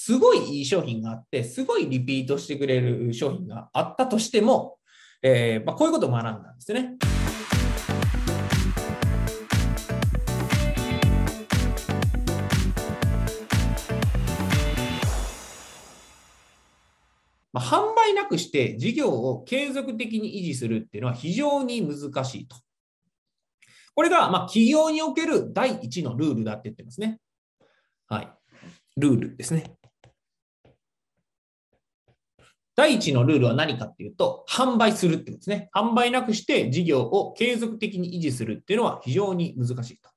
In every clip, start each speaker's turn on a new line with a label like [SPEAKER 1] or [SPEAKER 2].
[SPEAKER 1] すごいいい商品があって、すごいリピートしてくれる商品があったとしても、えー、まあ、こういうことを学んだんですね。まあ、販売なくして事業を継続的に維持するっていうのは非常に難しいと。これがまあ企業における第一のルールだって言ってますね。はい。ルールですね。第一のルールは何かっていうと、販売するってことですね。販売なくして事業を継続的に維持するっていうのは非常に難しいと。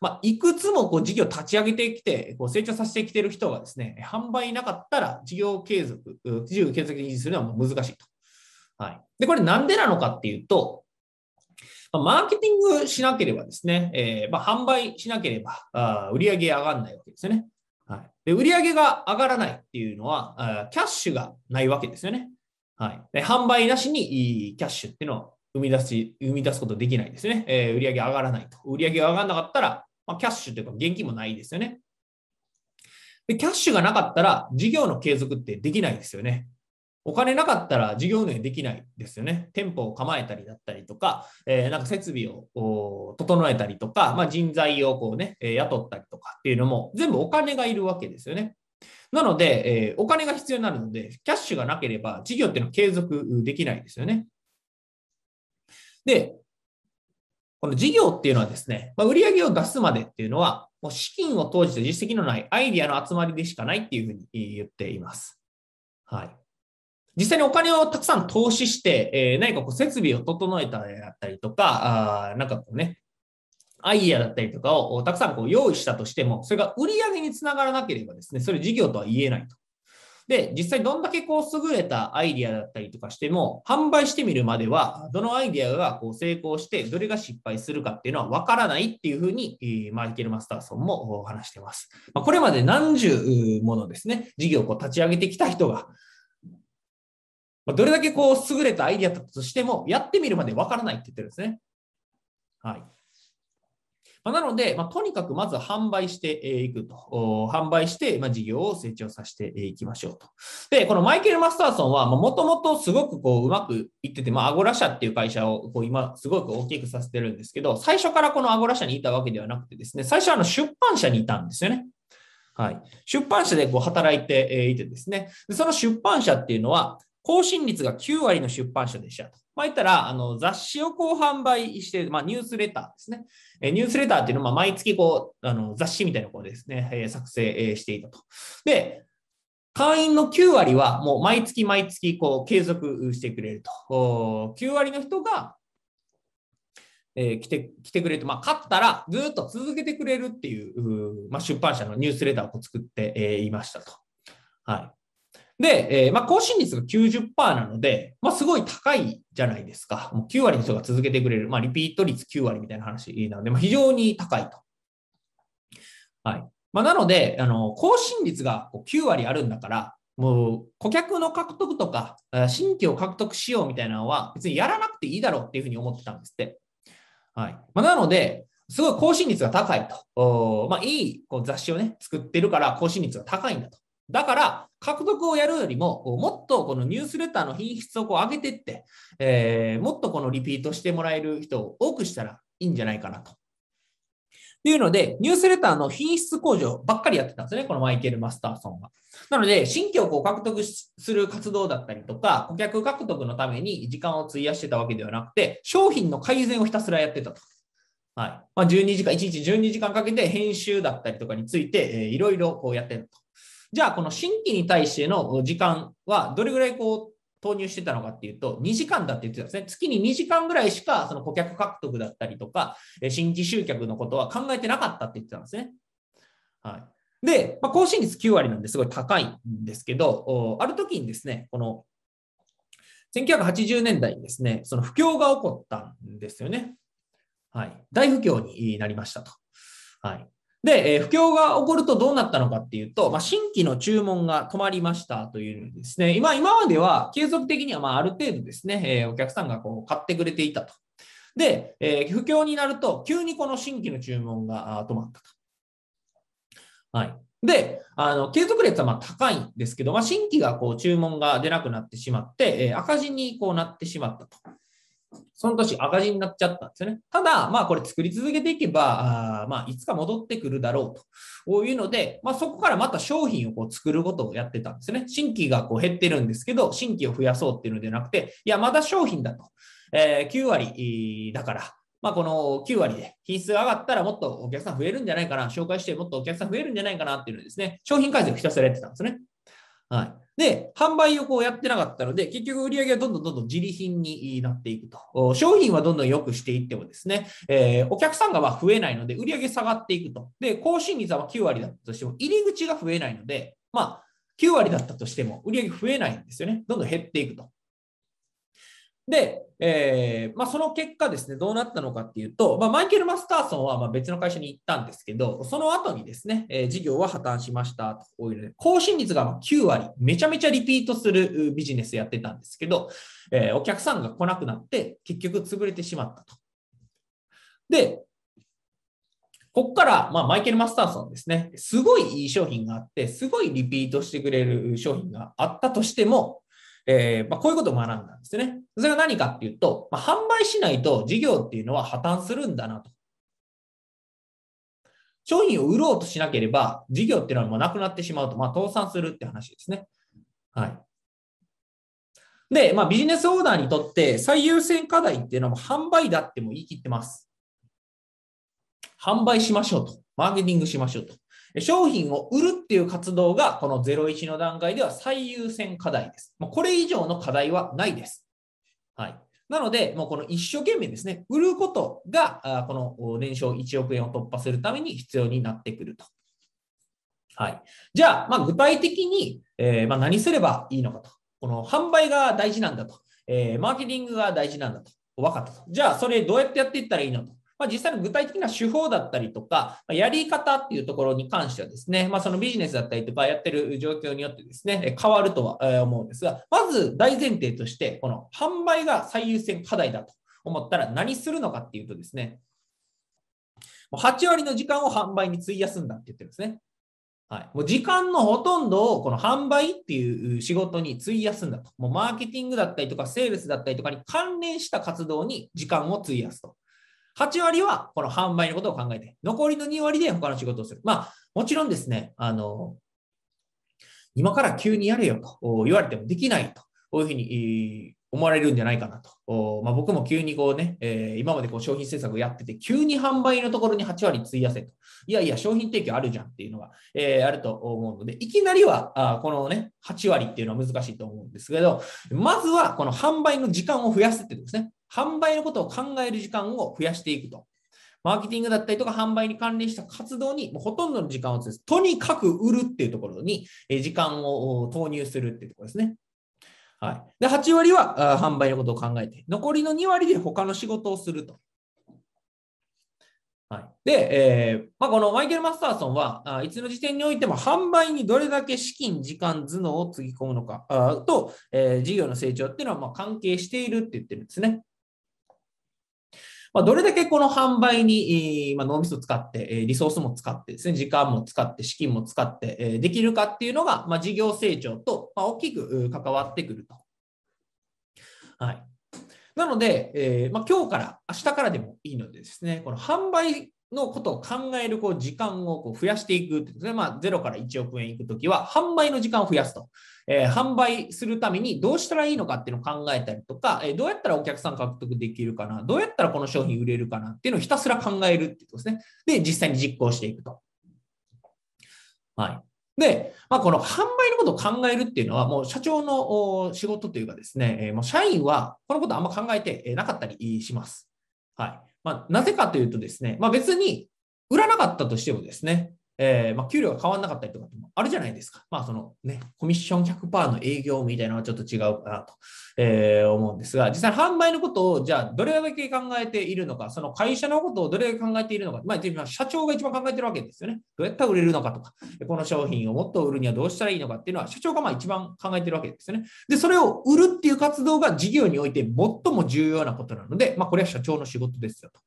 [SPEAKER 1] まあ、いくつもこう事業を立ち上げてきて、こう成長させてきてる人がですね、販売なかったら事業継続、事業継続維持するのは難しいと。はい。で、これなんでなのかっていうと、マーケティングしなければですね、えー、まあ、販売しなければあ売上上がらないわけですよね。はい。で、売上が上がらないっていうのは、キャッシュがないわけですよね。はい。で、販売なしにキャッシュっていうのを生み出し、生み出すことできないですね。えー、売上上がらないと。売上が上がらなかったら、まあ、キャッシュというか現金もないですよね。で、キャッシュがなかったら事業の継続ってできないですよね。お金なかったら事業運営できないですよね。店舗を構えたりだったりとか、えー、なんか設備を整えたりとか、まあ、人材をこうね、え、雇ったりとかっていうのも全部お金がいるわけですよね。なので、えー、お金が必要になるので、キャッシュがなければ事業っていうのは継続できないですよね。で、この事業っていうのはですね、まあ、売上を出すまでっていうのは、もう資金を投じて実績のないアイディアの集まりでしかないっていうふうに言っています。はい。実際にお金をたくさん投資して、えー、何かこう設備を整えたりだったりとか、あなんかこうね、アイディアだったりとかをたくさんこう用意したとしても、それが売り上げにつながらなければですね、それ事業とは言えないと。で、実際どんだけこう優れたアイディアだったりとかしても、販売してみるまでは、どのアイディアがこう成功して、どれが失敗するかっていうのは分からないっていうふうに、マイケル・マスターソンも話しています。これまで何十ものですね、事業をこう立ち上げてきた人が、まどれだけこう優れたアイディアだったとしても、やってみるまで分からないって言ってるんですね。はい。まなので、まあ、とにかくまず販売していくと。販売して、ま、事業を成長させていきましょうと。で、このマイケル・マスターソンは、もともとすごくこううまくいってて、まあ、アゴラ社っていう会社をこう今すごく大きくさせてるんですけど、最初からこのアゴラ社にいたわけではなくてですね、最初はあの出版社にいたんですよね。はい。出版社でこう働いていてですね、その出版社っていうのは、更新率が9割の出版社でしたと。まあ、言ったら、あの、雑誌をこう販売して、まあ、ニュースレターですね。えニュースレターっていうのは、毎月こう、あの、雑誌みたいなこうですね、え作成していたと。で、会員の9割はもう毎月毎月こう継続してくれると。9割の人が、えー、来て来てくれると、まあ、勝ったらずっと続けてくれるっていう、まあ、出版社のニュースレターを作って、え、いましたと。はい。で、えー、まあ、更新率が90%なので、まあ、すごい高いじゃないですか。もう9割の人が続けてくれる。まあ、リピート率9割みたいな話なので、まあ、非常に高いと。はい。まあ、なので、あの、更新率が9割あるんだから、もう顧客の獲得とか、新規を獲得しようみたいなのは別にやらなくていいだろうっていうふうに思ってたんですって。はい。まあ、なので、すごい更新率が高いと。まあ、いいこう雑誌をね、作ってるから更新率が高いんだと。だから、獲得をやるよりも、もっとこのニュースレターの品質をこう上げていって、えー、もっとこのリピートしてもらえる人を多くしたらいいんじゃないかなと。っていうので、ニュースレターの品質向上ばっかりやってたんですね、このマイケル・マスターソンが。なので、新規をこう獲得する活動だったりとか、顧客獲得のために時間を費やしてたわけではなくて、商品の改善をひたすらやってたと。はい。まあ、12時間、1日12時間かけて編集だったりとかについて、えー、いろいろこうやってると。じゃあ、この新規に対しての時間はどれぐらいこう投入してたのかっていうと、2時間だって言ってたんですね。月に2時間ぐらいしか、その顧客獲得だったりとか、新規集客のことは考えてなかったって言ってたんですね。はい。で、まあ、更新率9割なんですごい高いんですけど、ある時にですね、この1980年代にですね、その不況が起こったんですよね。はい。大不況になりましたと。はい。で、えー、不況が起こるとどうなったのかっていうと、まあ、新規の注文が止まりましたというですね、今今までは継続的にはまあある程度ですね、えー、お客さんがこう買ってくれていたと。で、えー、不況になると急にこの新規の注文が止まったと。はい。で、あの継続率はま高いんですけど、まあ、新規がこう注文が出なくなってしまって、え、赤字にこうなってしまったと。その年赤字になっちゃったんですよね。ただ、まあこれ作り続けていけば、あまあいつか戻ってくるだろうというので、まあそこからまた商品をこう作ることをやってたんですね。新規がこう減ってるんですけど、新規を増やそうっていうのではなくて、いや、まだ商品だと。えー、9割だから、まあ、この9割で品質が上がったらもっとお客さん増えるんじゃないかな、紹介してもっとお客さん増えるんじゃないかなっていうのですね、商品改善をひたすらやってたんですね。はい。で、販売をこうやってなかったので、結局売り上げはどんどんどんどん自利品になっていくと。商品はどんどん良くしていってもですね、えー、お客さんがま増えないので、売り上げ下がっていくと。で、更新率は9割だったとしても、入り口が増えないので、まあ、9割だったとしても、売り上げ増えないんですよね。どんどん減っていくと。で、えーまあ、その結果ですね、どうなったのかっていうと、まあ、マイケル・マスターソンはま別の会社に行ったんですけど、その後にですね、えー、事業は破綻しましたというので、更新率が9割、めちゃめちゃリピートするビジネスやってたんですけど、えー、お客さんが来なくなって、結局潰れてしまったと。で、ここから、まあ、マイケル・マスターソンですね、すごいいい商品があって、すごいリピートしてくれる商品があったとしても、えー、まあ、こういうことを学んだんですね。それが何かっていうと、まあ、販売しないと事業っていうのは破綻するんだなと。商品を売ろうとしなければ、事業っていうのはもうなくなってしまうと、まあ、倒産するって話ですね。はい。で、まあ、ビジネスオーダーにとって最優先課題っていうのは販売だっても言い切ってます。販売しましょうと。マーケティングしましょうと。商品を売るっていう活動がこの01の段階では最優先課題です。これ以上の課題はないです。はい。なので、もうこの一生懸命ですね、売ることが、この年商1億円を突破するために必要になってくると。はい。じゃあ、まあ、具体的に、えー、まあ、何すればいいのかと。この販売が大事なんだと。えー、マーケティングが大事なんだと。分かったと。じゃあ、それどうやってやっていったらいいのと。まあ、実際の具体的な手法だったりとか、まやり方っていうところに関してはですね、まあ、そのビジネスだったりとかやってる状況によってですね、変わるとは思うんですが、まず大前提として、この販売が最優先課題だと思ったら何するのかっていうとですね、8割の時間を販売に費やすんだって言ってるんですね。はい、もう時間のほとんどをこの販売っていう仕事に費やすんだと。もうマーケティングだったりとか、セールスだったりとかに関連した活動に時間を費やすと。8割はこの販売のことを考えて、残りの2割で他の仕事をする。まあ、もちろんですね、あの、今から急にやれよと言われてもできないと、こういうふうに思われるんじゃないかなと。まあ、僕も急にこうね、えー、今までこう商品制作をやってて、急に販売のところに8割費やせと。いやいや、商品提供あるじゃんっていうのが、えー、あると思うので、いきなりはあこのね、8割っていうのは難しいと思うんですけど、まずはこの販売の時間を増やすっていうことですね。販売のことを考える時間を増やしていくと。マーケティングだったりとか販売に関連した活動にもほとんどの時間をですとにかく売るっていうところに時間を投入するっていうところですね。はい、で8割は販売のことを考えて、残りの2割で他の仕事をすると。はい、で、えーまあ、このマイケル・マスターソンは、いつの時点においても販売にどれだけ資金、時間、頭脳をつぎ込むのかと、えー、事業の成長っていうのはま関係しているって言ってるんですね。まあ、どれだけこの販売に、まあ、脳みそを使って、リソースも使ってですね、時間も使って、資金も使ってできるかっていうのが、まあ、事業成長とま大きく関わってくると。はい。なので、えーまあ、今日から、明日からでもいいのでですね、この販売のことを考えるこう時間をこう増やしていくってですね、まあ、0から1億円いくときは、販売の時間を増やすと。えー、販売するためにどうしたらいいのかっていうのを考えたりとか、えー、どうやったらお客さん獲得できるかな、どうやったらこの商品売れるかなっていうのをひたすら考えるってことですね。で、実際に実行していくと。はい。で、まあ、この販売のことを考えるっていうのは、もう社長の仕事というかですね、えー、もう社員はこのことあんま考えてなかったりします。はい。まあ、なぜかというとですね、まあ、別に売らなかったとしてもですね、えー、まあ、給料が変わらなかったりとかもあるじゃないですか。まあ、そのね、コミッション100%の営業みたいなのはちょっと違うかなと、えー、思うんですが、実際販売のことを、じゃあ、どれだけ考えているのか、その会社のことをどれだけ考えているのか、まあ、社長が一番考えているわけですよね。どうやったら売れるのかとか、この商品をもっと売るにはどうしたらいいのかっていうのは、社長がまあ一番考えているわけですよね。で、それを売るっていう活動が事業において最も重要なことなので、まあ、これは社長の仕事ですよと。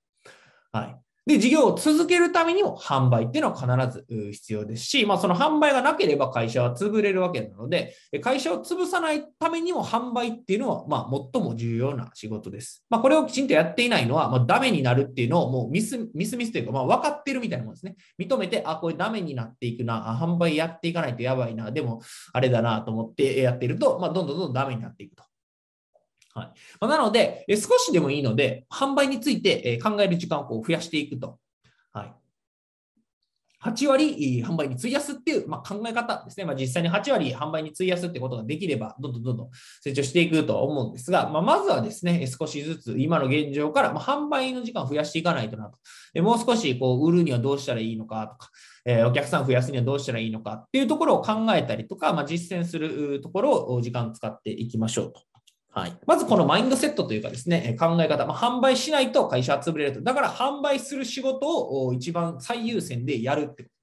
[SPEAKER 1] はい。で、事業を続けるためにも販売っていうのは必ず必要ですし、まあ、その販売がなければ会社は潰れるわけなので、会社を潰さないためにも販売っていうのは、まあ、最も重要な仕事です。まあ、これをきちんとやっていないのは、まあ、ダメになるっていうのをもうミス、ミスミスというか、まあ、分かってるみたいなもんですね。認めて、あ、これダメになっていくな、あ販売やっていかないとやばいな、でも、あれだなと思ってやってると、まあ、どんどんどんどんダメになっていくと。はいま、なので、少しでもいいので、販売について考える時間をこう増やしていくと。はい。8割販売に費やすっていう、まあ、考え方ですね。まあ、実際に8割販売に費やすってことができれば、どんどんどんどん成長していくとは思うんですが、まあ、まずはですね、少しずつ今の現状から、ま販売の時間を増やしていかないとなと。もう少しこう売るにはどうしたらいいのかとか、え、お客さん増やすにはどうしたらいいのかっていうところを考えたりとか、ま、実践するところを時間使っていきましょうと。はい、まずこのマインドセットというかですね、考え方、まあ、販売しないと会社は潰れると。だから販売する仕事を一番最優先でやるってこと。